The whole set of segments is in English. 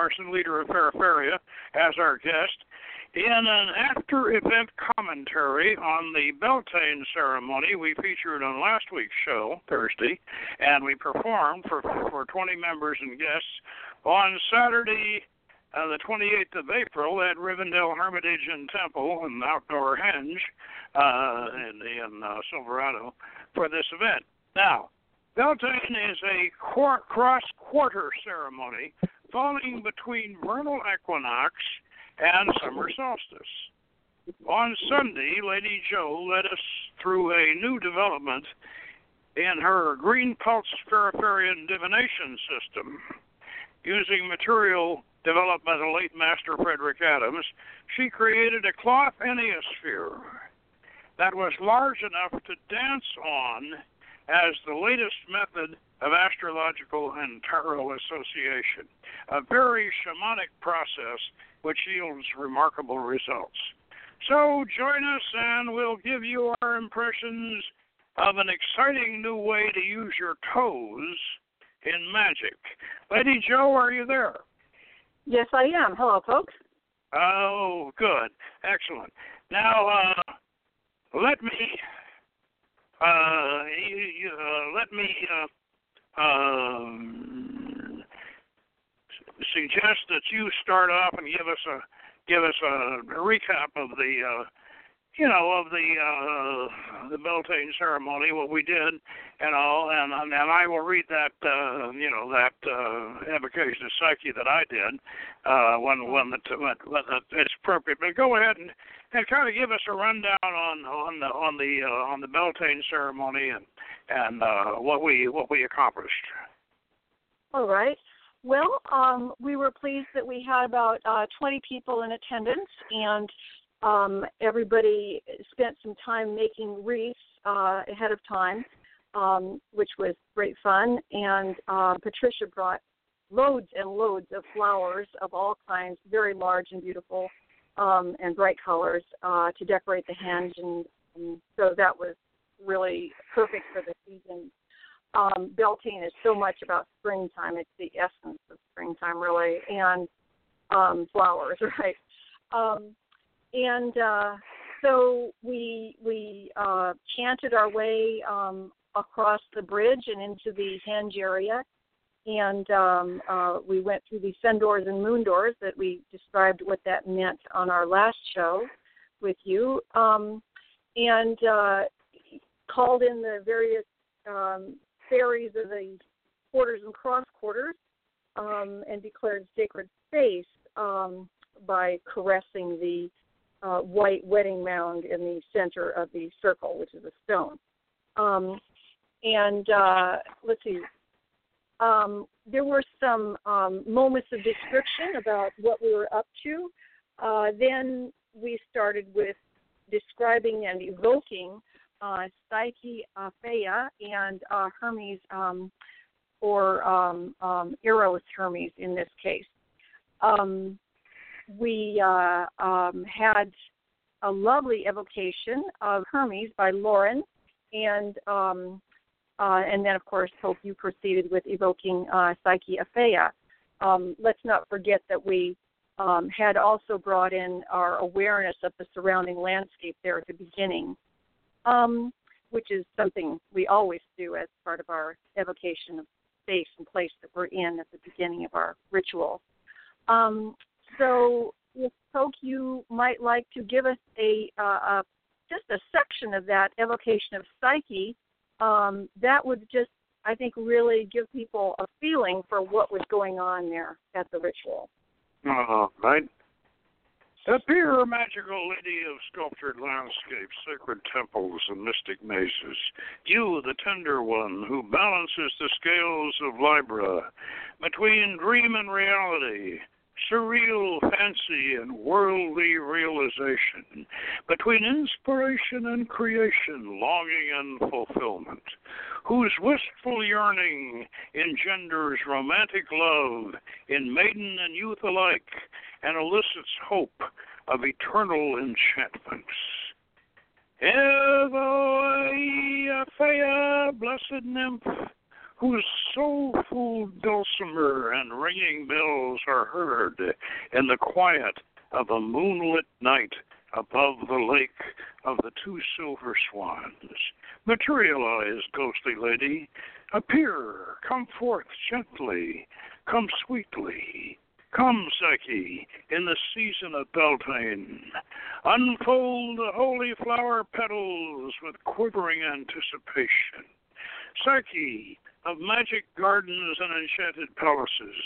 Carson, leader of Feraferia, as our guest in an after event commentary on the Beltane ceremony we featured on last week's show, Thursday, and we performed for, for 20 members and guests on Saturday, uh, the 28th of April at Rivendell Hermitage and Temple and Outdoor Henge uh, in, in uh, Silverado for this event. Now, Beltane is a cross quarter ceremony falling between vernal equinox and summer solstice. On Sunday, Lady Jo led us through a new development in her green pulse Feraferian divination system. Using material developed by the late Master Frederick Adams, she created a cloth enneasphere that was large enough to dance on as the latest method of astrological and tarot association, a very shamanic process which yields remarkable results. So join us and we'll give you our impressions of an exciting new way to use your toes in magic. Lady Jo, are you there? Yes, I am. Hello, folks. Oh, good. Excellent. Now, uh, let me uh, you, uh, let me uh, um, suggest that you start off and give us a give us a, recap of the uh, you know of the uh, the Beltane ceremony, what we did, and all, and and I will read that uh, you know that uh, evocation of psyche that I did uh, when when the when, when it's appropriate. But go ahead and and kind of give us a rundown on on the on the uh, on the Beltane ceremony and and uh, what we what we accomplished. All right. Well, um, we were pleased that we had about uh, 20 people in attendance, and um, everybody spent some time making wreaths uh, ahead of time, um, which was great fun. And uh, Patricia brought loads and loads of flowers of all kinds, very large and beautiful um, and bright colors uh, to decorate the henge, and, and so that was really perfect for the season. Um, Beltane is so much about springtime; it's the essence of springtime, really, and um, flowers, right? Um, and uh, so we we uh, chanted our way um, across the bridge and into the henge area, and um, uh, we went through the sun doors and moon doors that we described what that meant on our last show with you, um, and uh, called in the various um, fairies of the quarters and cross quarters, um, and declared sacred space um, by caressing the uh, white wedding mound in the center of the circle, which is a stone. Um, and uh, let's see, um, there were some um, moments of description about what we were up to. Uh, then we started with describing and evoking uh, Psyche Aphia and uh, Hermes, um, or um, um, Eros Hermes in this case. Um, we uh, um, had a lovely evocation of Hermes by Lauren, and um, uh, and then, of course, Hope, you proceeded with evoking uh, Psyche Aphia. Um, let's not forget that we um, had also brought in our awareness of the surrounding landscape there at the beginning, um, which is something we always do as part of our evocation of space and place that we're in at the beginning of our ritual. Um, so, if Hope, you might like to give us a, uh, a just a section of that evocation of Psyche um, that would just, I think, really give people a feeling for what was going on there at the ritual. Uh, right. Appear, magical lady of sculptured landscapes, sacred temples, and mystic mazes. You, the tender one, who balances the scales of Libra between dream and reality, surreal fancy and worldly realization, between inspiration and creation, longing and fulfillment, whose wistful yearning engenders romantic love in maiden and youth alike, and elicits hope of eternal enchantments. Evoia, blessed nymph, whose soulful dulcimer and ringing bells are heard in the quiet of a moonlit night above the lake of the two silver swans. Materialize, ghostly lady, appear, come forth gently, come sweetly. Come, Psyche, in the season of Beltane. Unfold the holy flower petals with quivering anticipation. Psyche, of magic gardens and enchanted palaces.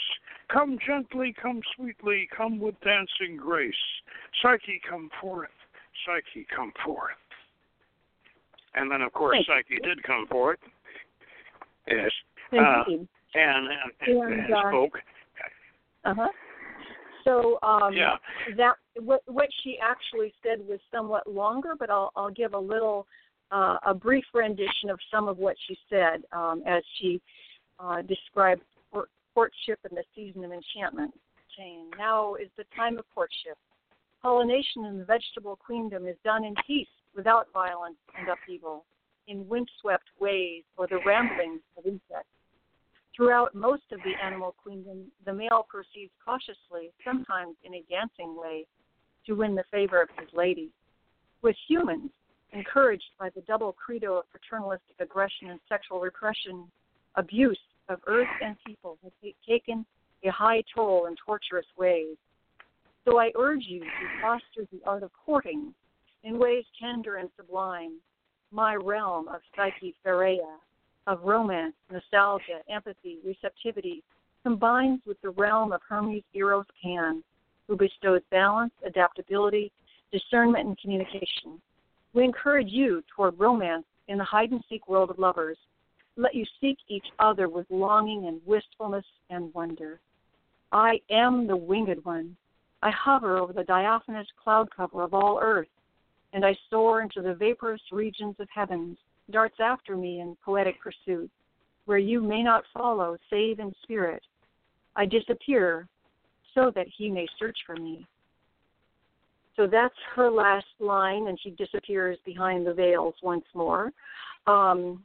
Come gently, come sweetly, come with dancing grace. Psyche, come forth. Psyche, come forth. And then, of course, Psyche did come forth. Yes. Uh, and, and, and, and spoke. Uh huh. So um, Yeah. that what what she actually said was somewhat longer, but I'll I'll give a little uh, a brief rendition of some of what she said um, as she uh, described court- courtship and the season of enchantment. Saying, now is the time of courtship. Pollination in the vegetable queendom is done in peace, without violence and upheaval, in windswept ways or the ramblings of insects. Throughout most of the animal queendom, the male proceeds cautiously, sometimes in a dancing way, to win the favor of his lady. With humans, encouraged by the double credo of paternalistic aggression and sexual repression, abuse of earth and people has taken a high toll in torturous ways. So I urge you to foster the art of courting in ways tender and sublime, my realm of Psyche Phaeria, of romance, nostalgia, empathy, receptivity, combines with the realm of Hermes Eros Pan, who bestows balance, adaptability, discernment, and communication. We encourage you toward romance in the hide and seek world of lovers. Let you seek each other with longing and wistfulness and wonder. I am the winged one. I hover over the diaphanous cloud cover of all earth, and I soar into the vaporous regions of heavens darts after me in poetic pursuit, where you may not follow save in spirit. I disappear so that he may search for me. So that's her last line, and she disappears behind the veils once more. Um,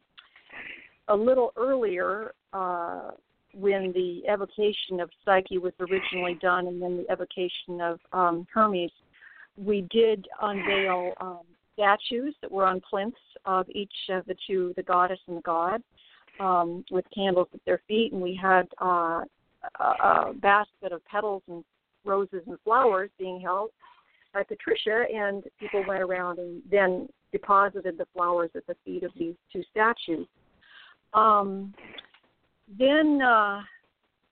a little earlier, uh, when the evocation of Psyche was originally done, and then the evocation of um, Hermes, we did unveil um, statues that were on plinths of each of the two, the goddess and the god, um, with candles at their feet, and we had uh, a, a basket of petals and roses and flowers being held by Patricia, and people went around and then deposited the flowers at the feet of these two statues. Um, then uh,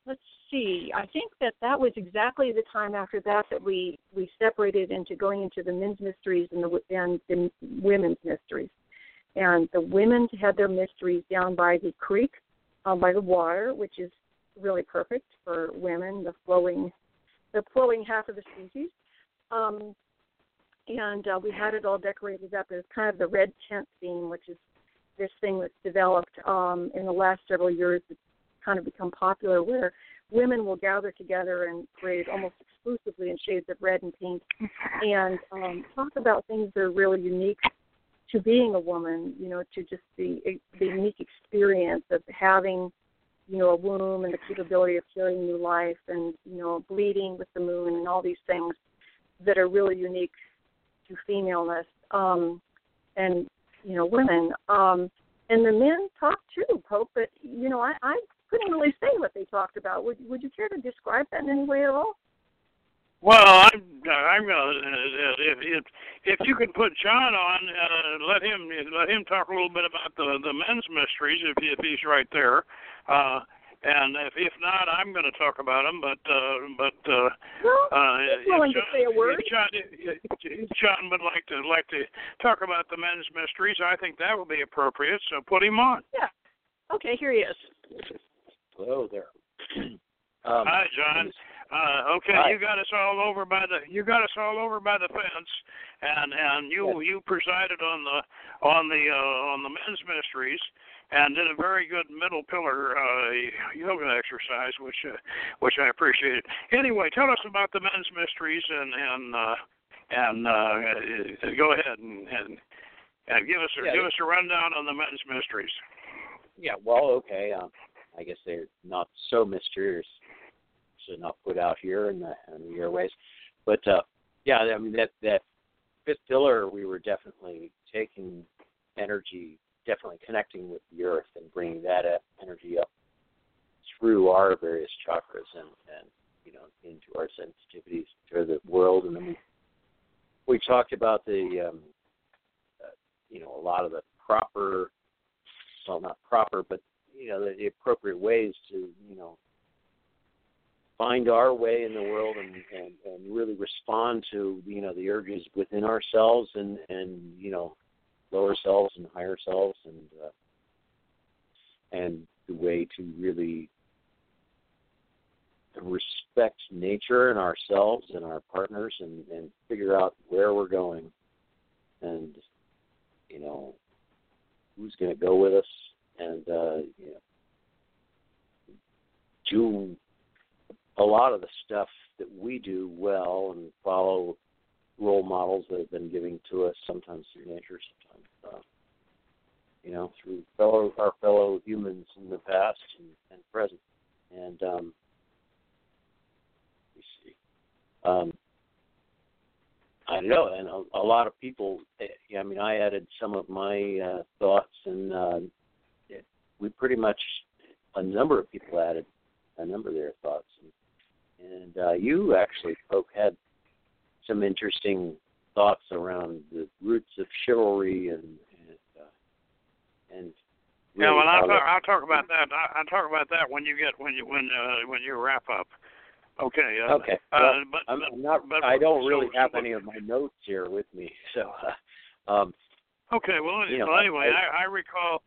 let's see. I think that that was exactly the time after that that we we separated into going into the men's mysteries and the and the women's mysteries. And the women had their mysteries down by the creek, um, by the water, which is really perfect for women. The flowing, the flowing half of the species. Um, and uh, we had it all decorated up as kind of the red tent theme, which is this thing that's developed um, in the last several years. It's kind of become popular where women will gather together and create almost exclusively in shades of red and pink and um, talk about things that are really unique to being a woman, you know, to just the, the unique experience of having, you know, a womb and the capability of carrying new life and, you know, bleeding with the moon and all these things that are really unique to femaleness um, and, you know, women. Um, and the men talk too, Poke, but, you know, I, I couldn't really say what they talked about. Would Would you care to describe that in any way at all? Well, I'm I'm gonna uh, if if if you could put John on, uh, let him let him talk a little bit about the the men's mysteries if he, if he's right there. Uh, and if if not, I'm going to talk about them. But uh, but uh, well, uh, willing John, to say a word. If John, if John would like to like to talk about the men's mysteries. I think that would be appropriate. So put him on. Yeah. Okay, here he is. Hello there. um, Hi, John. Uh, okay, Hi. you got us all over by the you got us all over by the fence, and and you you presided on the on the uh, on the men's mysteries, and did a very good middle pillar uh, yoga exercise, which uh, which I appreciated. Anyway, tell us about the men's mysteries and and uh, and uh, go ahead and, and And give us a, Yeah, give us a rundown on the men's mysteries. Yeah, well, okay. Um, I guess they're not so mysterious to not put out here in the in the airways, but uh, yeah, I mean that that fifth pillar, we were definitely taking energy, definitely connecting with the earth and bringing that uh, energy up through our various chakras and and you know into our sensitivities to the world, and then we we talked about the um, uh, you know a lot of the proper well not proper but you know the, the appropriate ways to you know find our way in the world and, and and really respond to you know the urges within ourselves and and you know lower selves and higher selves and uh, and the way to really respect nature and ourselves and our partners and and figure out where we're going. And you know who's going to go with us and uh you know do a lot of the stuff that we do well and follow role models that have been given to us sometimes through nature sometimes uh, you know through fellow our fellow humans in the past and, and present. And um me see. Um I don't know, and a, a lot of people. eh, I mean, I added some of my uh, thoughts, and uh, we pretty much a number of people added a number of their thoughts, and, and uh, you actually, Poke, had some interesting thoughts around the roots of chivalry and and, uh, and Yeah, well, I'll talk, I'll talk about that. I- I'll talk about that when you get when you when uh, when you wrap up. Okay. Uh, Okay. Uh, Well, but, I'm, but not. but- I don't really so have what- any of my notes here with me, so. Uh, um, Okay, well, You know, well anyway, I, I recall.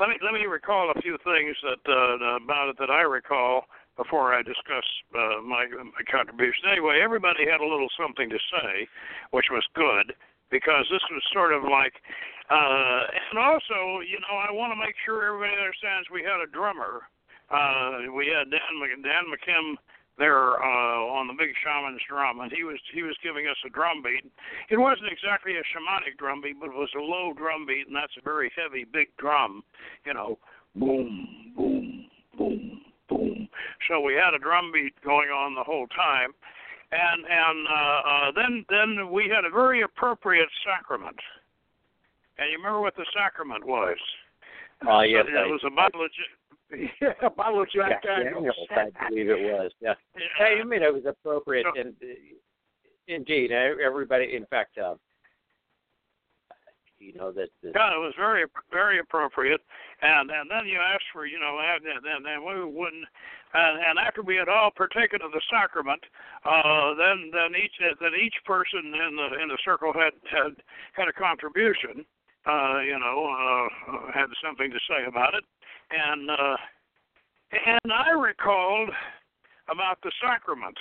Let me let me recall a few things that uh, about it that I recall before I discuss uh, my my contribution. Anyway, everybody had a little something to say, which was good because this was sort of like, uh, and also, you know, I want to make sure everybody understands we had a drummer. Uh, we had Dan Dan McKim there uh, on the Big Shaman's drum, and he was he was giving us a drum beat. It wasn't exactly a shamanic drum beat, but it was a low drum beat, and that's a very heavy, big drum. You know, boom, boom, boom, boom. So we had a drum beat going on the whole time, and and uh, uh, then then we had a very appropriate sacrament. And you remember what the sacrament was? uh, yes, it I, was a bottle of yeah, a bottle of Jack Jack Daniels. Daniels, I believe it was. Yeah. Hey, I mean, it was appropriate, So- and indeed, uh, everybody. In fact, uh, you know that. The, Yeah, it was very very appropriate, and and then you asked for you know and and, and then we wouldn't, and, and after we had all partaken of the sacrament, uh, then then each then each person in the in the circle had had had a contribution, uh, you know, uh, had something to say about it, and uh, and I recalled about the sacrament,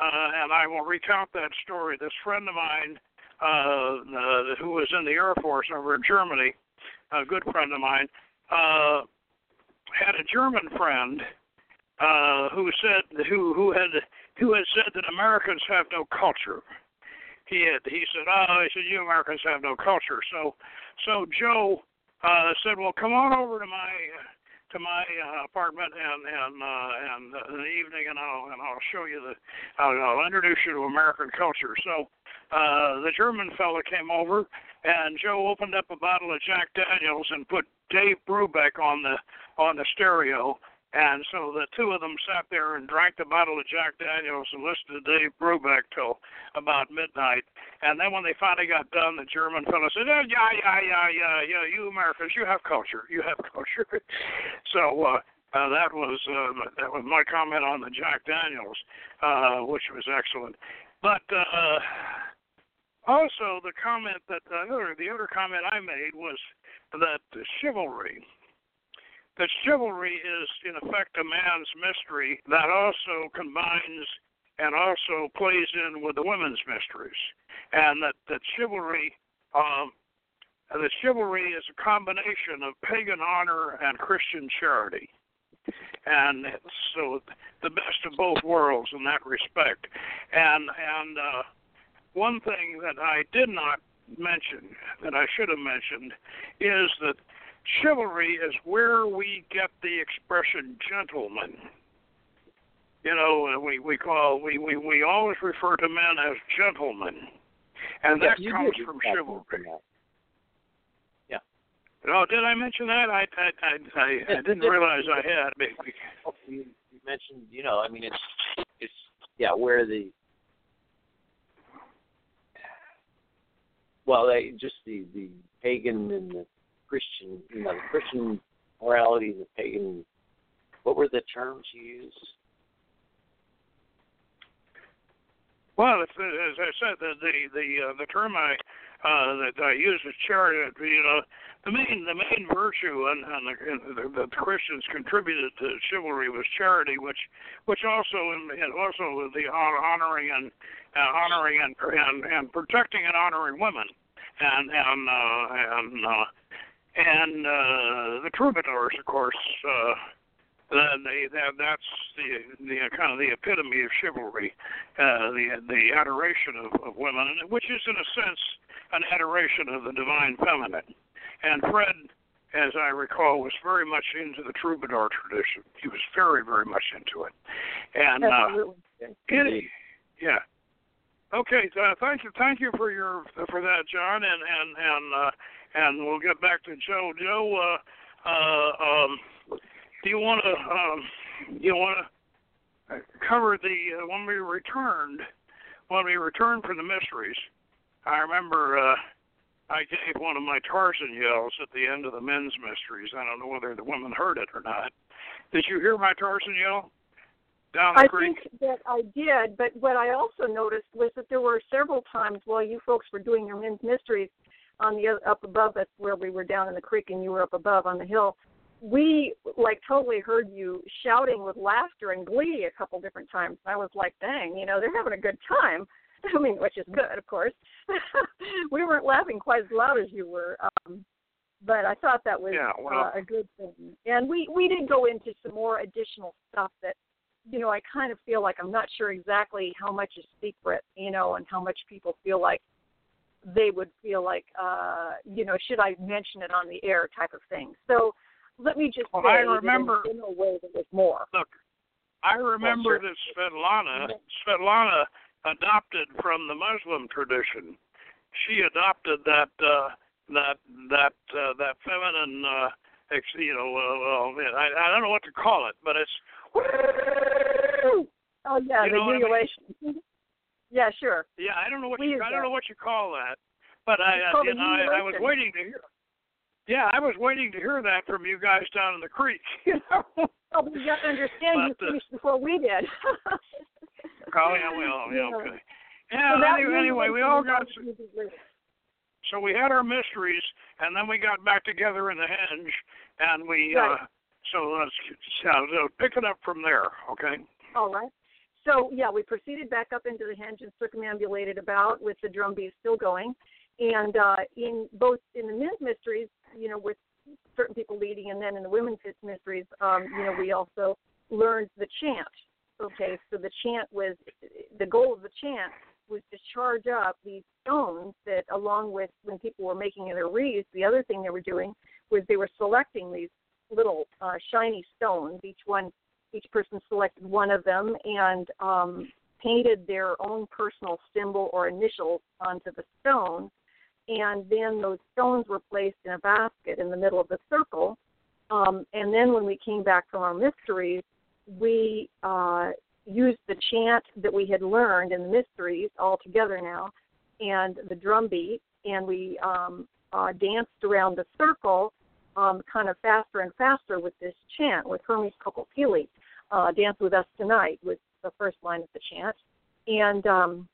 uh, and I will recount that story. This friend of mine uh, uh, who was in the Air Force over in Germany, a good friend of mine, uh, had a German friend uh, who said who who had who had said that Americans have no culture. He had he said, oh, he said you Americans have no culture. So so Joe uh, said, well, come on over to my to my uh, apartment and and uh, and uh, in the evening, and I'll and I'll show you the I'll, I'll introduce you to American culture. So uh, the German fella came over, and Joe opened up a bottle of Jack Daniels and put Dave Brubeck on the on the stereo. And so the two of them sat there and drank the bottle of Jack Daniels and listened to Dave Brubeck till about midnight. And then when they finally got done, the German fellow said, oh, "Yeah, yeah, yeah, yeah, yeah. You Americans, you have culture. You have culture." so uh, uh, that was uh, that was my comment on the Jack Daniels, uh, which was excellent. But uh, also the comment that the other the other comment I made was that chivalry that chivalry is in effect a man's mystery that also combines and also plays in with the women's mysteries, and that that chivalry. Um, that chivalry is a combination of pagan honor and Christian charity, and so the best of both worlds in that respect. And and uh, one thing that I did not mention that I should have mentioned is that chivalry is where we get the expression gentleman. You know, uh, we we call we we we always refer to men as gentlemen, and that yeah, comes from chivalry. Yeah. Oh, did I mention that? I I I I, I didn't realize I had. Oh, You, you mentioned, you know, I mean, it's it's yeah, where the well, they, just the the pagan and the Christian, you know, Christian morality, the pagan. What were the terms you used? Well, if, as I said, the the the, uh, the term I uh, that I use is charity. You know, the main the main virtue and, and, the, and the, the Christians contributed to chivalry was charity, which which also and also the honoring and uh, honoring and, and and protecting and honoring women, and and uh, and uh, and uh, the troubadours, of course. Uh, then they, that, that's the the uh, kind of the epitome of chivalry, uh, the the adoration of, of women, which is in a sense an adoration of the divine feminine. And Fred, as I recall, was very much into the troubadour tradition. He was very very much into it. And Absolutely. uh, it, yeah. Okay, uh, thank you, thank you for your for that, John, and and and uh, and we'll get back to Jo. Jo, uh, uh, um, do you want to um, you want to cover the uh, when we returned when we returned from the mysteries? I remember uh, I gave one of my Tarzan yells at the end of the men's mysteries. I don't know whether the women heard it or not. Did you hear my Tarzan yell down the creek? I creek? think that I did, but what I also noticed was that there were several times while you folks were doing your men's mysteries on the up above, that's where we were down in the creek and you were up above on the hill. We like totally heard you shouting with laughter and glee a couple different times. I was like, dang, you know, they're having a good time. I mean, which is good, of course. we weren't laughing quite as loud as you were, um, but I thought that was Yeah, well- uh, a good thing. And we we did go into some more additional stuff that you know, I kind of feel like I'm not sure exactly how much is secret, you know, and how much people feel like they would feel like, uh, you know, should I mention it on the air type of thing. So let me just Well, say I remember- in a way that was more. Look, I remember sure. that Svetlana Svetlana adopted from the Muslim tradition. She adopted that uh, that that uh, that feminine, uh, ex, you know, uh, well, I, I don't know what to call it, but it's Oh yeah, You the what I mean? yeah, sure. yeah, I don't know what We you, I don't that. know what you call that, but I, It's uh, you know, I, I was waiting to hear. Yeah, I was waiting to hear that from you guys down in the creek. You know. Oh, but you got to understand, you But, uh, before we did. Oh yeah, well, yeah, Yeah. okay. Yeah, So anyway, anyway, we all got so we had our mysteries, and then we got back together in the henge, and we Right. uh, so let's so, so pick it up from there, okay? All right. So yeah, we proceeded back up into the henge and circumambulated about with the drum beat still going, and uh, in both in the men's mysteries, you know, with certain people leading, and then in the women's mysteries, um, you know, we also learned the chant. Okay, so the chant was the goal of the chant was to charge up these stones that, along with when people were making their wreaths, the other thing they were doing was they were selecting these little uh, shiny stones. Each one each person selected one of them and um, painted their own personal symbol or initials onto the stone. And then those stones were placed in a basket in the middle of the circle. Um, and then when we came back from our mysteries, we uh, used the chant that we had learned in the mysteries all together now and the drum beat, and we um, uh, danced around the circle um, kind of faster and faster with this chant with Hermes Kokopelli. Uh, Dance with Us Tonight was the first line of the chant. And um,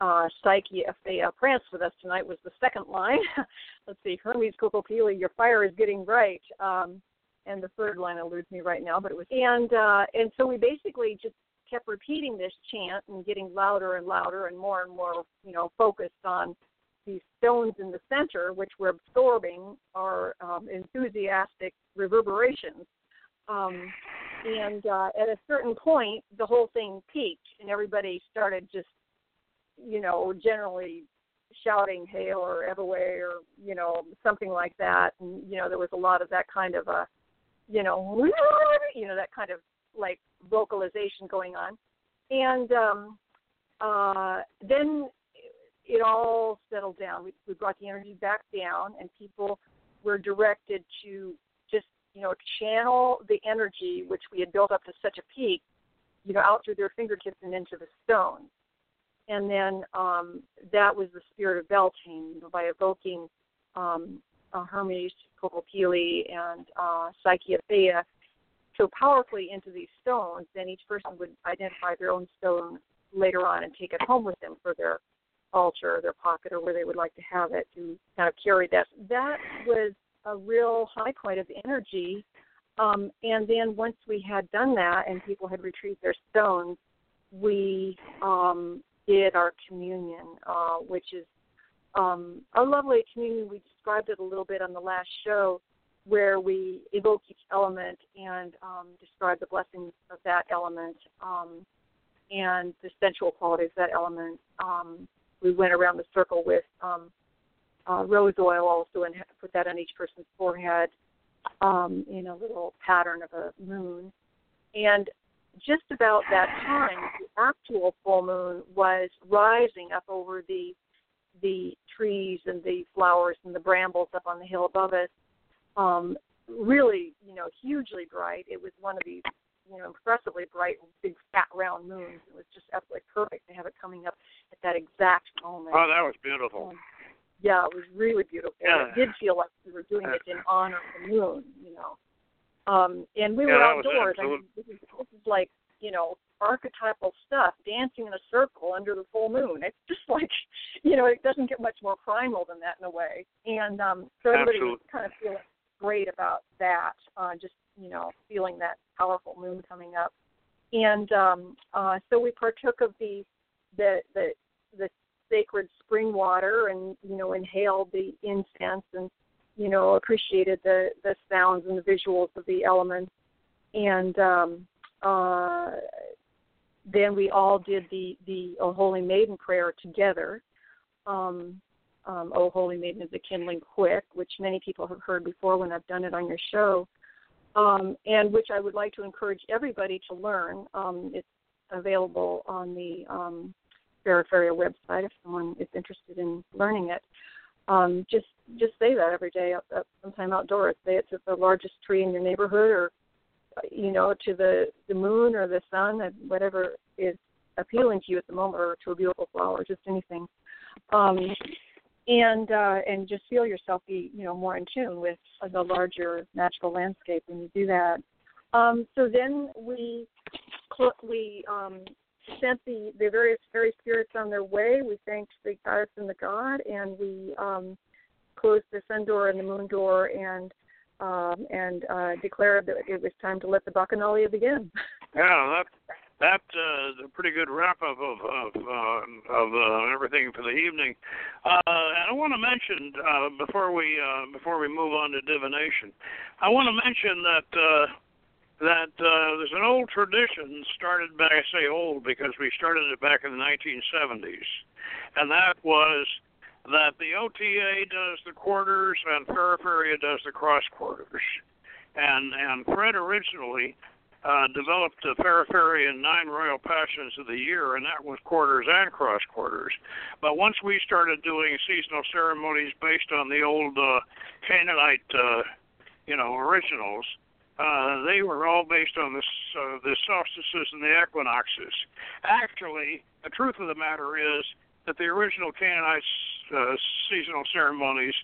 uh, Psyche, if they uh, prance with us tonight, was the second line. Let's see, Hermes Kokopelli, your fire is getting bright. Um, and the third line eludes me right now, but it was. And uh, and so we basically just kept repeating this chant and getting louder and louder and more and more, you know, focused on these stones in the center, which were absorbing our um, enthusiastic reverberations. Um, and uh, at a certain point, the whole thing peaked, and everybody started just, you know, generally shouting hail or Ebbaway or you know something like that, and you know there was a lot of that kind of a you know you know that kind of like vocalization going on, and um, uh, then it all settled down. We, we brought the energy back down, and people were directed to you know channel the energy which we had built up to such a peak, you know, out through their fingertips and into the stones. And then um, that was the spirit of Beltane, you know, by evoking um, uh, Hermes, Kokopelli, and uh, Psyche Athea so powerfully into these stones, then each person would identify their own stone later on and take it home with them for their altar or their pocket or where they would like to have it to kind of carry that. That was a real high point of energy. Um, and then once we had done that and people had retrieved their stones, we um, did our communion, uh, which is um, a lovely communion. We described it a little bit on the last show where we evoke each element and um, describe the blessings of that element um, and the sensual qualities of that element. Um, we went around the circle with um, uh, rose oil also and put that on each person's forehead um, in a little pattern of a moon. And just about that time, the actual full moon was rising up over the the trees and the flowers and the brambles up on the hill above us. Um, really, you know, hugely bright. It was one of these you know, impressively bright, big, fat, round moons. It was just absolutely perfect to have it coming up at that exact moment. Oh, that was beautiful. Um, yeah, it was really beautiful. Yeah. It did feel like we were doing it in honor of the moon, you know. Um, and we yeah, were outdoors. I mean, this is, this is like, you know, archetypal stuff, dancing in a circle under the full moon. It's just like, you know, it doesn't get much more primal than that in a way. And um, so everybody Absolutely. was kind of feeling great about that, uh, just you know, feeling that powerful moon coming up. And um, uh, so we partook of the the the the sacred spring water, and you know, inhaled the incense, and you know, appreciated the the sounds and the visuals of the elements. And um, uh, then we all did the the O Holy Maiden prayer together. Um, um, O Holy Maiden of the Kindling Quick, which many people have heard before when I've done it on your show um, and which I would like to encourage everybody to learn. Um, it's available on the um, Feraferia website if someone is interested in learning it. Um, just just say that every day, up, sometime outdoors. Say it to the largest tree in your neighborhood, or you know, to the the moon or the sun, whatever is appealing to you at the moment, or to a beautiful flower, just anything. Um, and uh, and just feel yourself be you know more in tune with the larger natural landscape when you do that. Um, so then we we um, sent the the various fairy spirits on their way. We thanked the goddess and the god, and we um, closed the sun door and the moon door, and um, and uh, declared that it was time to let the bacchanalia begin. Yeah, that that uh, is a pretty good wrap up of of uh, of uh, everything for the evening. Uh, and I want to mention uh, before we uh, before we move on to divination, I want to mention that. Uh, that uh, there's an old tradition started back. I say old because we started it back in the 1970s, and that was that the OTA does the quarters and Feraferia does the cross quarters. And and Fred originally uh, developed the Feraferia Nine Royal Passions of the Year, and that was quarters and cross quarters. But once we started doing seasonal ceremonies based on the old uh, Canaanite, uh, you know, originals, uh, they were all based on this, uh, the solstices and the equinoxes. Actually, the truth of the matter is that the original Canaanite uh, seasonal ceremonies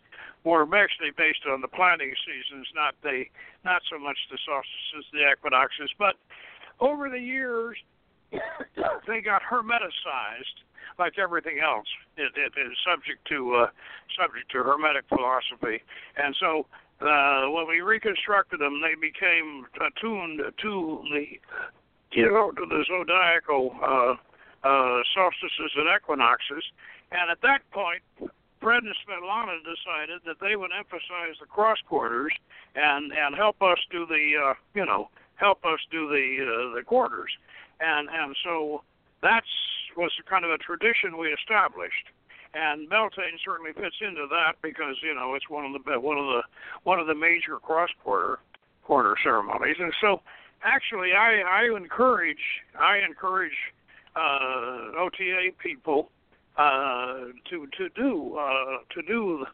were actually based on the planting seasons, not the not so much the solstices, the equinoxes. But over the years, they got hermeticized, like everything else. It, it is subject to uh, subject to hermetic philosophy, and so uh, when we reconstructed them, they became attuned to the you know to the zodiacal uh, uh, solstices and equinoxes. And at that point, Fred and Svetlana decided that they would emphasize the cross quarters and and help us do the uh, you know help us do the uh, the quarters, and and so that's was kind of a tradition we established. And Beltane certainly fits into that because you know it's one of the one of the one of the major cross border quarter ceremonies, and so actually I I encourage I encourage uh, OTA people uh, to to do uh, to do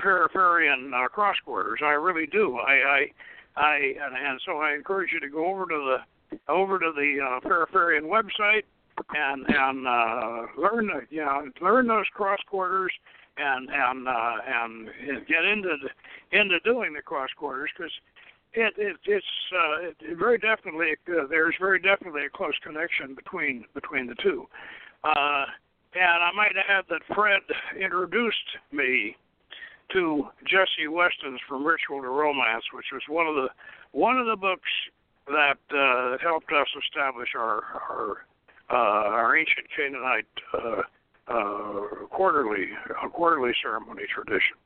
Feraferian uh, cross quarters. I really do. I I, I and, and so I encourage you to go over to the over to the uh, Feraferian website and and uh, learn you know learn those cross quarters and and uh, and get into the, into doing the cross quarters because it, it it's uh, it very definitely uh, there's very definitely a close connection between between the two. Uh, and I might add that Fred introduced me to Jessie Weston's From Ritual to Romance, which was one of the one of the books that uh, helped us establish our our uh, our ancient Canaanite uh, uh, quarterly uh, quarterly ceremony tradition.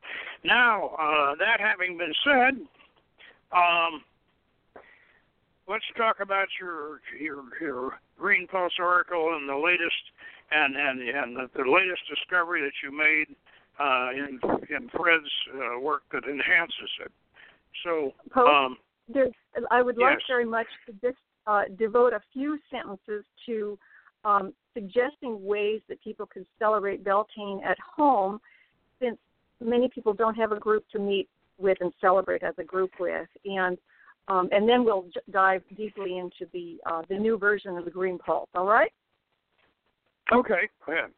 Now, uh, that having been said, um, let's talk about your your your Green Pulse Oracle and the latest and and and the, the latest discovery that you made uh, in in Fred's uh, work that enhances it. So, um, there's, I would like yes. very much to just uh, devote a few sentences to um, suggesting ways that people can celebrate Beltane at home, since many people don't have a group to meet with and celebrate as a group with, and um, and then we'll j- dive deeply into the uh, the new version of the Green Pulse. All right? Okay, go ahead.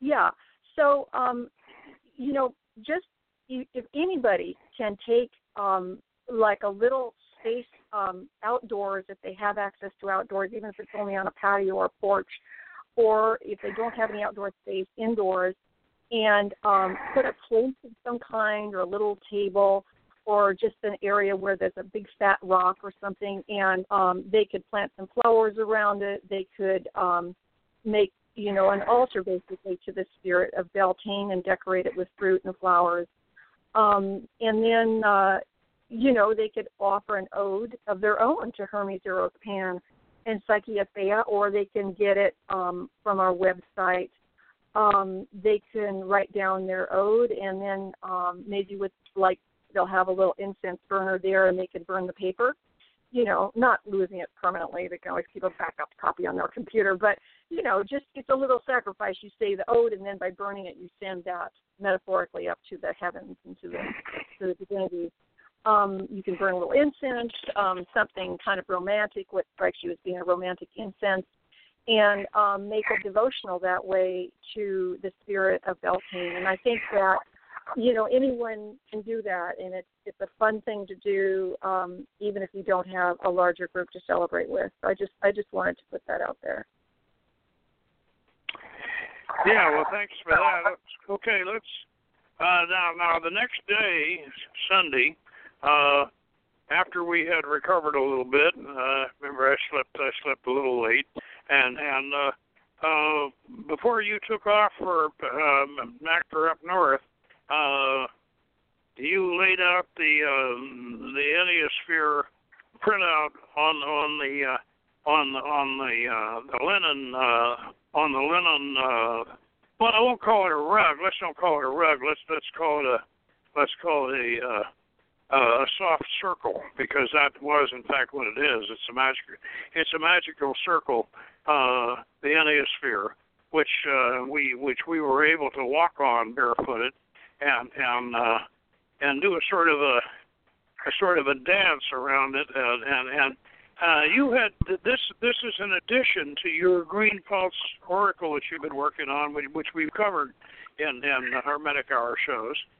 Yeah. So, um, you know, just if anybody can take um, like a little space um, outdoors, if they have access to outdoors, even if it's only on a patio or a porch, or if they don't have any outdoor space indoors, and um, put a place of some kind or a little table or just an area where there's a big fat rock or something, and um, they could plant some flowers around it. They could um, make you know an altar basically to the spirit of Beltane and decorate it with fruit and flowers. Um, and then uh, you know they could offer an ode of their own to Hermes, Eros, Pan, and Psyche Athea, or they can get it um, from our website. Um, they can write down their ode, and then um, maybe with like they'll have a little incense burner there, and they can burn the paper. You know, not losing it permanently. They can always keep a backup copy on their computer, but you know, just it's a little sacrifice. You say the ode, and then by burning it, you send that metaphorically up to the heavens and to the to the divinities. Um, you can burn a little incense, um, something kind of romantic, what strikes you as being a romantic incense, and um, make a devotional that way to the spirit of Beltane. And I think that you know anyone can do that, and it's it's a fun thing to do, um, even if you don't have a larger group to celebrate with. So I just I just wanted to put that out there. Yeah, well, thanks for that. Okay, let's uh, now. Now, the next day, Sunday, uh, after we had recovered a little bit, uh, remember I slept. I slept a little late, and and uh, uh, before you took off for um, Mactor up north, uh, you laid out the um, the Enneasphere printout on on the uh, on on the uh, the linen uh, on the linen. Uh, well, I won't call it a rug. Let's don't call it a rug. Let's let's call it a let's call it a uh, uh, a soft circle because that was in fact what it is. It's a magic it's a magical circle, uh, the Enneasphere, which uh, we which we were able to walk on barefooted and and uh, and do a sort of a a sort of a dance around it and and, and uh, you had this. This is an addition to your Green Pulse Oracle that you've been working on, which we've covered in in the Hermetic Hour shows. Uh,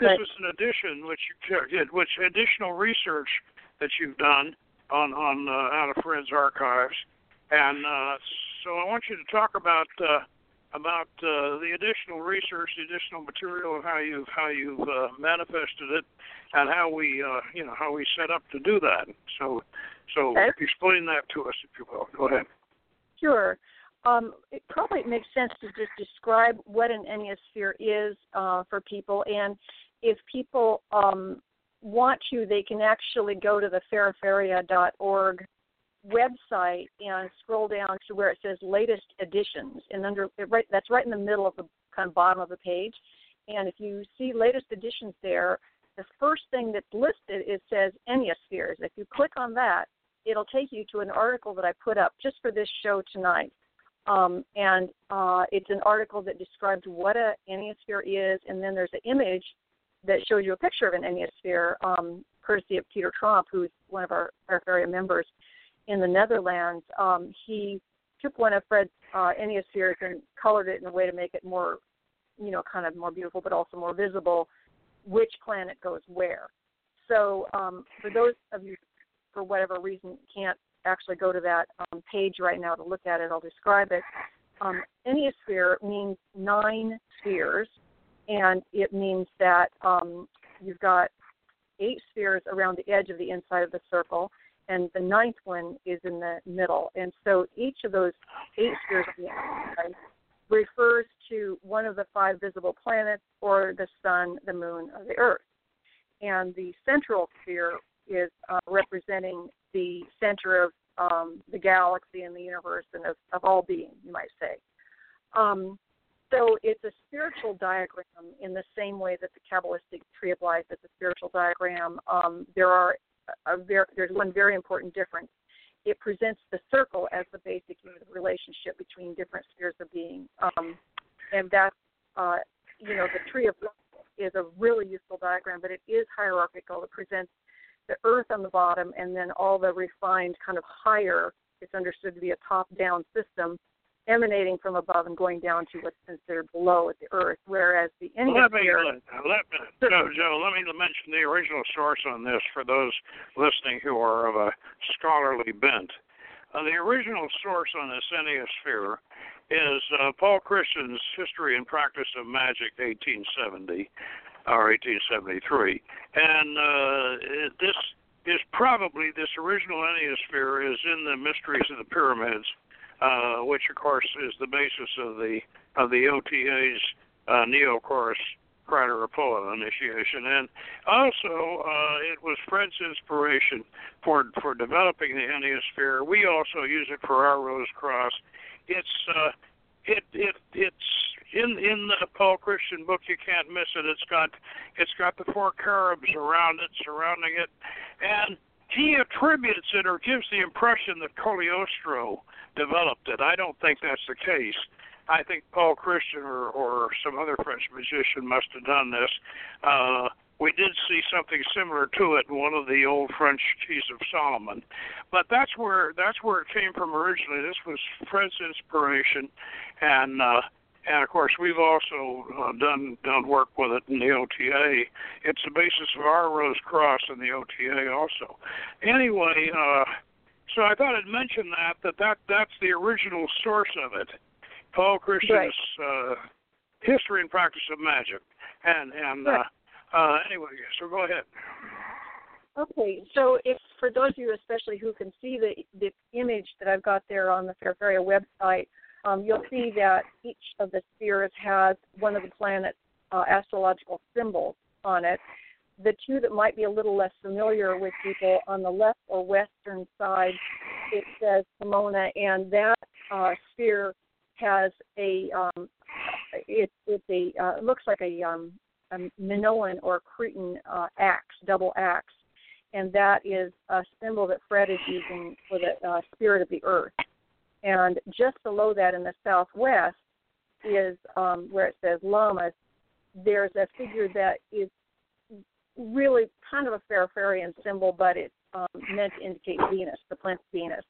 this Right. is an addition, which you did, which additional research that you've done on on uh, out of Fred's archives, and uh, so I want you to talk about uh, about uh, the additional research, the additional material, and how you've how you've uh, manifested it, and how we uh, you know how we set up to do that. So so Okay. explain that to us, if you will. Go ahead. Sure. Um, it probably makes sense to just describe what an enneasphere is uh, for people, and if people um, want to, they can actually go to the feraferia.org website and scroll down to where it says latest editions, and under right that's right in the middle of the kind of bottom of the page. And if you see latest editions there, the first thing that's listed it says Enneaspheres. If you click on that, it'll take you to an article that I put up just for this show tonight. Um, and uh, it's an article that describes what an enneasphere is, and then there's an image that shows you a picture of an enneasphere, um, courtesy of Peter Tromp, who's one of our area members in the Netherlands. Um, he took one of Fred's uh, and colored it in a way to make it more, you know, kind of more beautiful, but also more visible. Which planet goes where? So um, for those of you, for whatever reason, can't actually go to that um, page right now to look at it. I'll describe it. Um, enneasphere means nine spheres, and it means that um, you've got eight spheres around the edge of the inside of the circle, and the ninth one is in the middle. And so each of those eight spheres inside refers to one of the five visible planets, or the sun, the moon, or the earth. And the central sphere is uh, representing the center of um, the galaxy and the universe and of, of all being, you might say. Um, so it's a spiritual diagram in the same way that the Kabbalistic tree of life is a spiritual diagram. Um, there are a there's one very important difference. It presents the circle as the basic unit of relationship between different spheres of being, um, and that's uh, you know the tree of life is a really useful diagram, but it is hierarchical. It presents the earth on the bottom, and then all the refined kind of higher. It's understood to be a top-down system emanating from above and going down to what's considered below at the earth, whereas the let me, let, let me, Jo, Jo, let me mention the original source on this for those listening who are of a scholarly bent. Uh, the original source on this enneasphere is uh, Paul Christian's History and Practice of Magic, 1870 or 1873, and uh, this is probably this original enneasphere is in the Mysteries of the Pyramids uh, which of course is the basis of the of the OTA's uh, Neo Chorus Kreider Apollo initiation, and also uh, it was Fred's inspiration for for developing the enneasphere. We also use it for our Rose Cross. It's uh, it it it's in in the Paul Christian book. You can't miss it. It's got it's got the four cherubs around it, surrounding it, and he attributes it or gives the impression that Cagliostro developed it. I don't think that's the case. I think Paul Christian or, or some other French musician must have done this. Uh, we did see something similar to it in one of the old French keys of Solomon, but that's where that's where it came from originally. This was Fred's inspiration, and uh, and of course we've also uh, done done work with it in the OTA. It's the basis of our Rose Cross in the OTA also. Anyway, uh, so I thought I'd mention that that that that's the original source of it, Paul Christian's right. uh, history and practice of magic, and and right. uh, uh, anyway, so go ahead. Okay, so if for those of you especially who can see the the image that I've got there on the Feraferia website um, you'll see that each of the spheres has one of the planet's uh, astrological symbols on it. The two that might be a little less familiar with people on the left or western side, it says Pomona, and that uh, sphere has a um, it, it's a uh, looks like a, um, a Minoan or Cretan uh, axe, double axe, and that is a symbol that Fred is using for the uh, spirit of the earth. And just below that in the southwest is um, where it says Lammas. There's a figure that is really kind of a Feraferian symbol, but it's um, meant to indicate Venus, the planet Venus.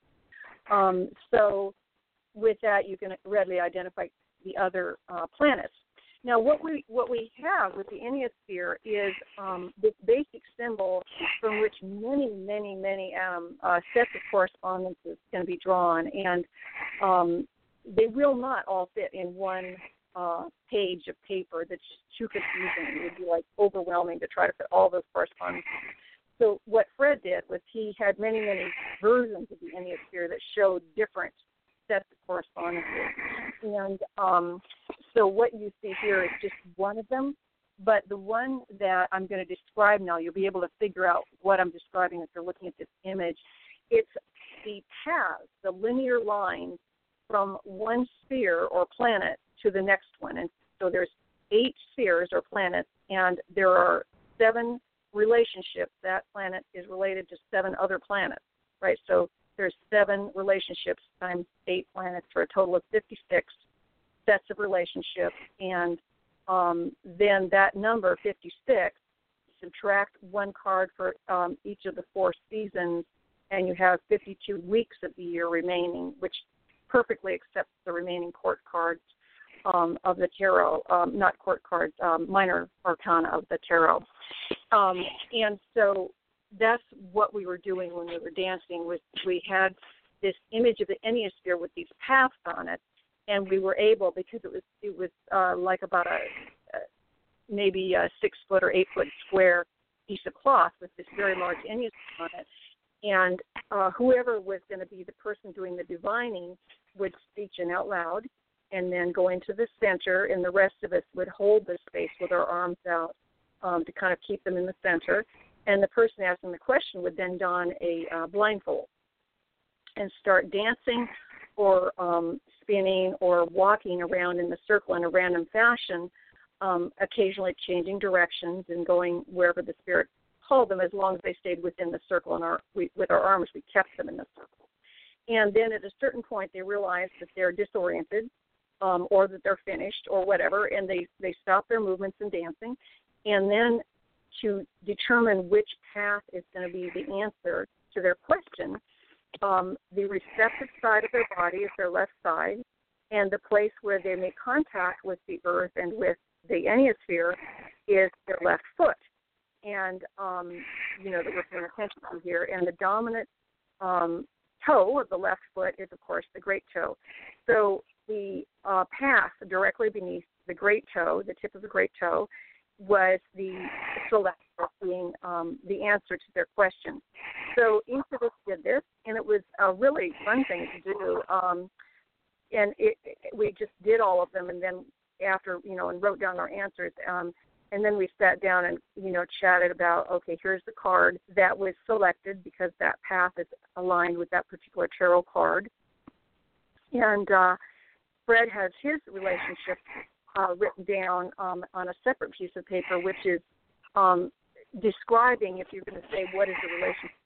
Um, so with that, you can readily identify the other uh, planets. Now, what we what we have with the enneasphere is um, this basic symbol from which many, many, many um, uh, sets of correspondences can be drawn, and um, they will not all fit in one uh, page of paper. That's too confusing. It would be like overwhelming to try to fit all those correspondences. So what Fred did was he had many, many versions of the enneasphere that showed different sets of correspondences. And um, so what you see here is just one of them. But the one that I'm going to describe now, you'll be able to figure out what I'm describing if you're looking at this image. It's the paths, the linear lines from one sphere or planet to the next one. And So there's eight spheres or planets, and there are seven relationships. That planet is related to seven other planets, right? So there's seven relationships times eight planets for a total of 56 sets of relationships, and um, then that number 56 subtract one card for um, each of the four seasons, and you have 52 weeks of the year remaining, which perfectly accepts the remaining court cards um, of the tarot, um, not court cards, um, minor arcana of the tarot. Um, and so that's what we were doing when we were dancing. Was we had this image of the Enneasphere with these paths on it, and we were able because it was it was uh, like about a, a maybe a six foot or eight foot square piece of cloth with this very large Enneasphere on it. And uh, whoever was going to be the person doing the divining would speak in out loud and then go into the center, and the rest of us would hold the space with our arms out um, to kind of keep them in the center. And the person asking the question would then don a uh, blindfold and start dancing or um, spinning or walking around in the circle in a random fashion, um, occasionally changing directions and going wherever the spirit called them as long as they stayed within the circle and our we, with our arms we kept them in the circle. And then at a certain point they realize that they're disoriented um, or that they're finished or whatever, and they they stop their movements and dancing, and then to determine which path is going to be the answer to their question, um, the receptive side of their body is their left side, and the place where they make contact with the earth and with the enneasphere is their left foot. And um, you know that we're paying attention to here. And the dominant um, toe of the left foot is, of course, the great toe. So the uh, path directly beneath the great toe, the tip of the great toe, was the select being um, the answer to their question. So each of us did this, and it was a really fun thing to do. Um, and it, it, we just did all of them, and then after you know, and wrote down our answers. Um, and then we sat down and you know chatted about okay here's the card that was selected because that path is aligned with that particular tarot card and uh fred has his relationship uh, written down um, on a separate piece of paper which is um, describing if you're going to say what is the relationship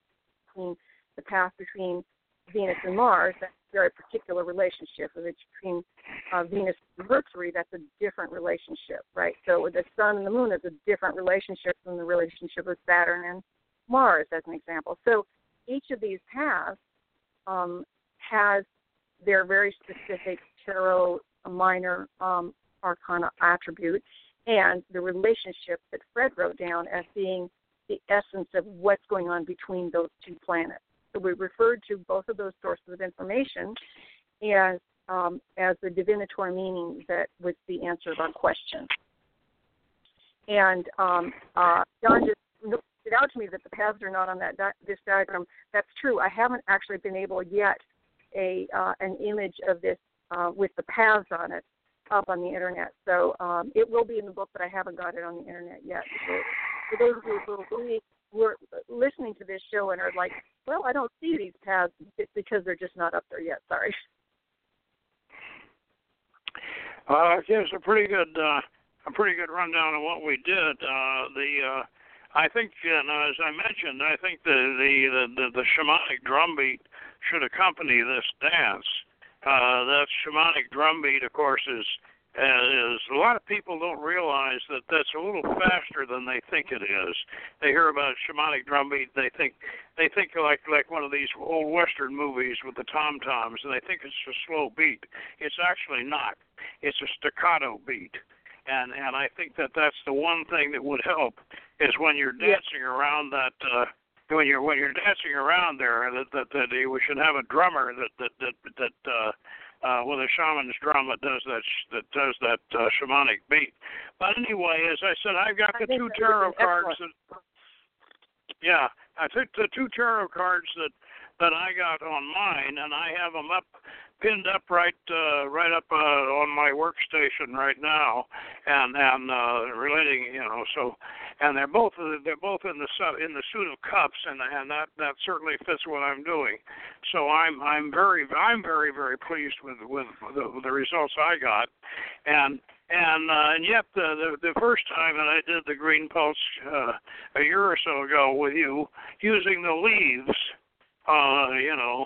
between the path between venus and mars that very particular relationship. If it's between uh, Venus and Mercury, that's a different relationship, right? So with the Sun and the Moon, it's a different relationship than the relationship with Saturn and Mars, as an example. So each of these paths um, has their very specific tarot minor um, arcana attribute and the relationship that Fred wrote down as being the essence of what's going on between those two planets. So we referred to both of those sources of information as um, as the divinatory meaning that was the answer of our question. And um, uh, John just pointed out to me that the paths are not on that di- this diagram. That's true. I haven't actually been able yet a uh, an image of this uh, with the paths on it up on the internet. So um, it will be in the book, but I haven't got it on the internet yet. For those of you who were listening to this show and are like, well, I don't see these paths because they're just not up there yet. Sorry. Uh, gives a pretty good uh, a pretty good rundown of what we did. Uh, the uh, I think, know, as I mentioned, I think the the the, the, the shamanic drumbeat should accompany this dance. Uh, that shamanic drumbeat, of course, is is a lot of people don't realize that that's a little faster than they think it is. They hear about shamanic drumbeat, they think they think like like one of these old western movies with the tom toms, and they think it's a slow beat. It's actually not. It's a staccato beat, and and I think that that's the one thing that would help is when you're dancing yeah. around that. uh when you're when you're dancing around there, that that, that we should have a drummer that that that that uh, uh, with a shaman's drum that does that that does that uh, shamanic beat. But anyway, as I said, I've got the two tarot cards. That, yeah, I took the two tarot cards that that I got on mine, and I have them up pinned up right uh, right up uh, on my workstation right now, and and uh, relating, you know, so and they're both they're both in the in the suit of cups, and and that that certainly fits what I'm doing. So I'm I'm very I'm very very pleased with with the, the results I got, and and uh, and yet the, the the first time that I did the Green Pulse uh, a year or so ago with you, using the leaves, uh, you know,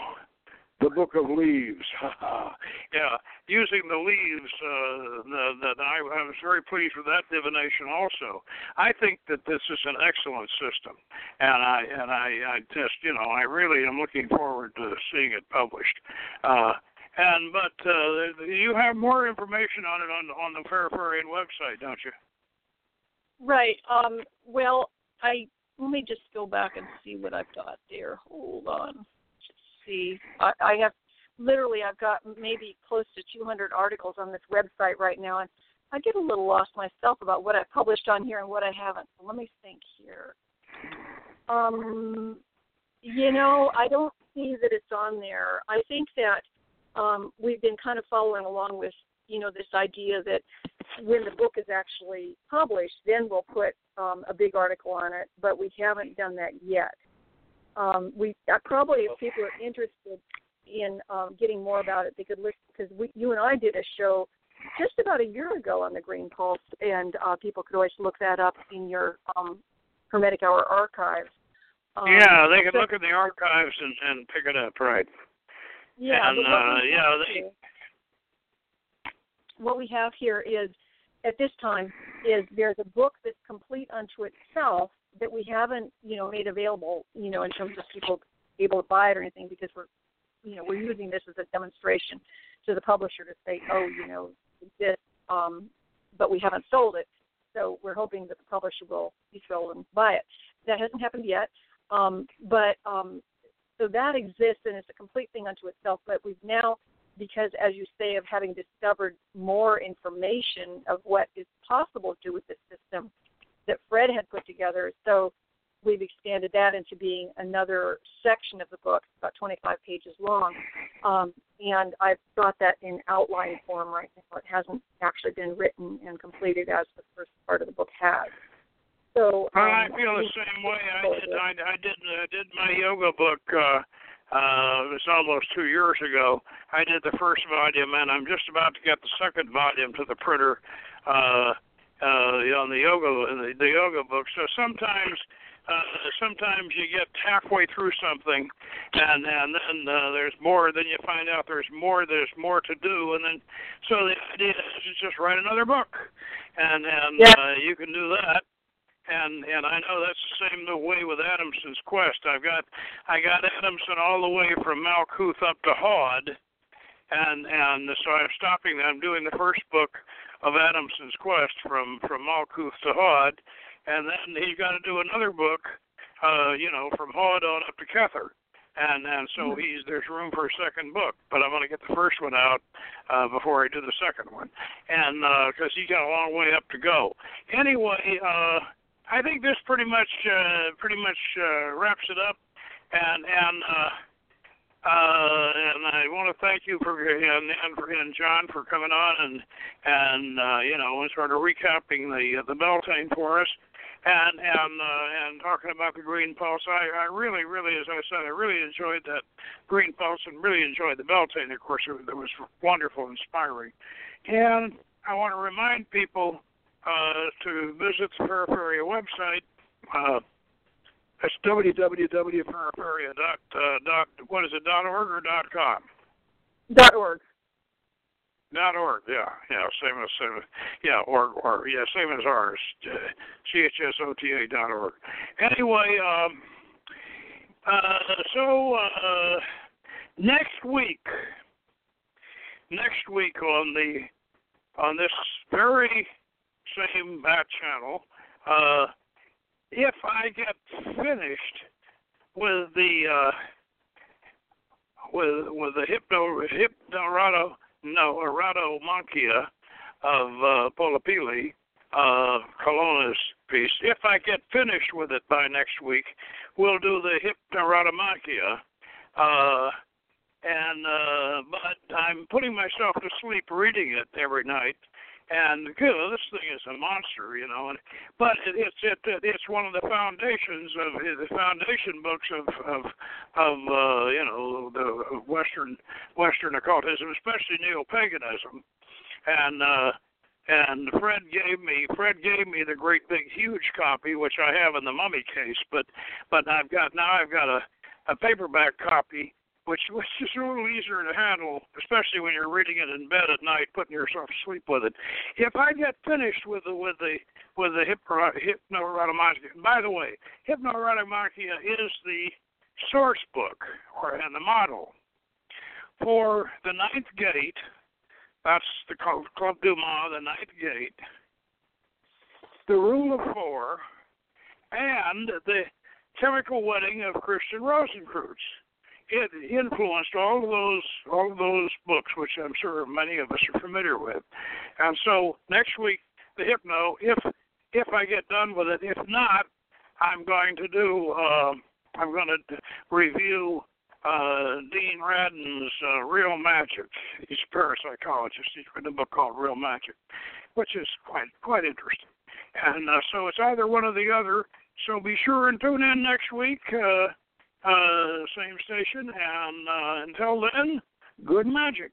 the Book of Leaves. yeah, using the leaves. Uh, the, the, I, I was very pleased with that divination. Also, I think that this is an excellent system, and I and I, I just you know I really am looking forward to seeing it published. Uh, and but uh, you have more information on it on on the Feraferian website, don't you? Right. Um. Well, I let me just go back and see what I've got there. Hold on see. I, I have literally I've got maybe close to 200 articles on this website right now, and I get a little lost myself about what I've published on here and what I haven't. So let me think here. Um, you know, I don't see that it's on there. I think that um, we've been kind of following along with you know this idea that when the book is actually published, then we'll put um, a big article on it, but we haven't done that yet um, we uh, probably if people are interested in um, getting more about it, they could listen because we, you and I did a show just about a year ago on the Green Pulse, and uh, people could always look that up in your um, Hermetic Hour archives. Um, yeah, they can so, look in the archives and, and pick it up, right? Yeah, and uh, yeah, they. What we have here is, at this time, is there's a book that's complete unto itself that we haven't, you know, made available, you know, in terms of people able to buy it or anything because we're, you know, we're using this as a demonstration to the publisher to say, oh, you know, this, um, but we haven't sold it. So we're hoping that the publisher will be thrilled and buy it. That hasn't happened yet, um, but um, so that exists and it's a complete thing unto itself. But we've now, because as you say, of having discovered more information of what is possible to do with this system, that Fred had put together. So we've expanded that into being another section of the book, about 25 pages long. Um, and I've got that in outline form right now. It hasn't actually been written and completed as the first part of the book has. So um, I feel the same way. I did. I, I did. I did my yoga book. Uh, uh, it was almost two years ago. I did the first volume, and I'm just about to get the second volume to the printer. Uh, uh, on the yoga the, the yoga book. So sometimes uh, sometimes you get halfway through something, and and then uh, there's more. Then you find out there's more. There's more to do, and then so the idea is just write another book, and and yeah. uh, you can do that. And and I know that's the same the way with Adamson's Quest. I've got I got Adamson all the way from Malkuth up to Hod, and and so I'm stopping. I'm doing the first book of Adamson's quest from from Malkuth to Hod, and then he's got to do another book, uh, you know, from Hod on up to Kether. And and so mm-hmm. he's there's room for a second book, but I'm going to get the first one out uh, before I do the second one, and because uh, he's got a long way up to go. Anyway, uh, I think this pretty much uh, pretty much uh, wraps it up, and and uh, uh, and I want to thank you for and, and for and John for coming on and and uh, you know and sort of recapping the the Beltane for us and and uh, and talking about the Green Pulse. I, I really really as I said I really enjoyed that Green Pulse and really enjoyed the Beltane. Of course, it, it was wonderful, inspiring, and I want to remind people uh, to visit the Feraferia website. Uh, that's www.feraferia dot uh, dot what is it dot org or dot com? Dot org. Dot org, yeah, yeah, same as same as yeah, org or yeah, same as ours, C H S O T A dot org. Anyway, um, uh, so uh, next week, next week on the on this very same bat channel, uh, if I get finished with the uh, with with the hypno hypnorado no Erratomonchia of uh, Poliphili, uh, Colonna's piece. If I get finished with it by next week, we'll do the Hypnerotomachia. Uh, and uh, but I'm putting myself to sleep reading it every night and you know, this thing is a monster, you know. And but it, it's it, it's one of the foundations of the foundation books of of of uh, you know the Western Western occultism, especially neo paganism, and uh, and Fred gave me Fred gave me the great big huge copy, which I have in the mummy case. But but I've got now I've got a a paperback copy, which which is a little easier to handle, especially when you're reading it in bed at night, putting yourself to sleep with it. If I get finished with the with the with the hypno hypnoerotomachia, by the way, hypnoerotomachia is the source book or and the model for the ninth gate that's the Club Dumas, the Ninth Gate, the Rule of Four, and the Chemical Wedding of Christian Rosenkreutz. It influenced all of those all of those books, which I'm sure many of us are familiar with. And so next week, the hypno, if if I get done with it, if not, I'm going to do. Uh, I'm going to review uh, Dean Radin's uh, Real Magic. He's a parapsychologist. He's written a book called Real Magic, which is quite quite interesting. And uh, so it's either one or the other. So be sure and tune in next week, uh, uh, same station. And uh, until then, good magic.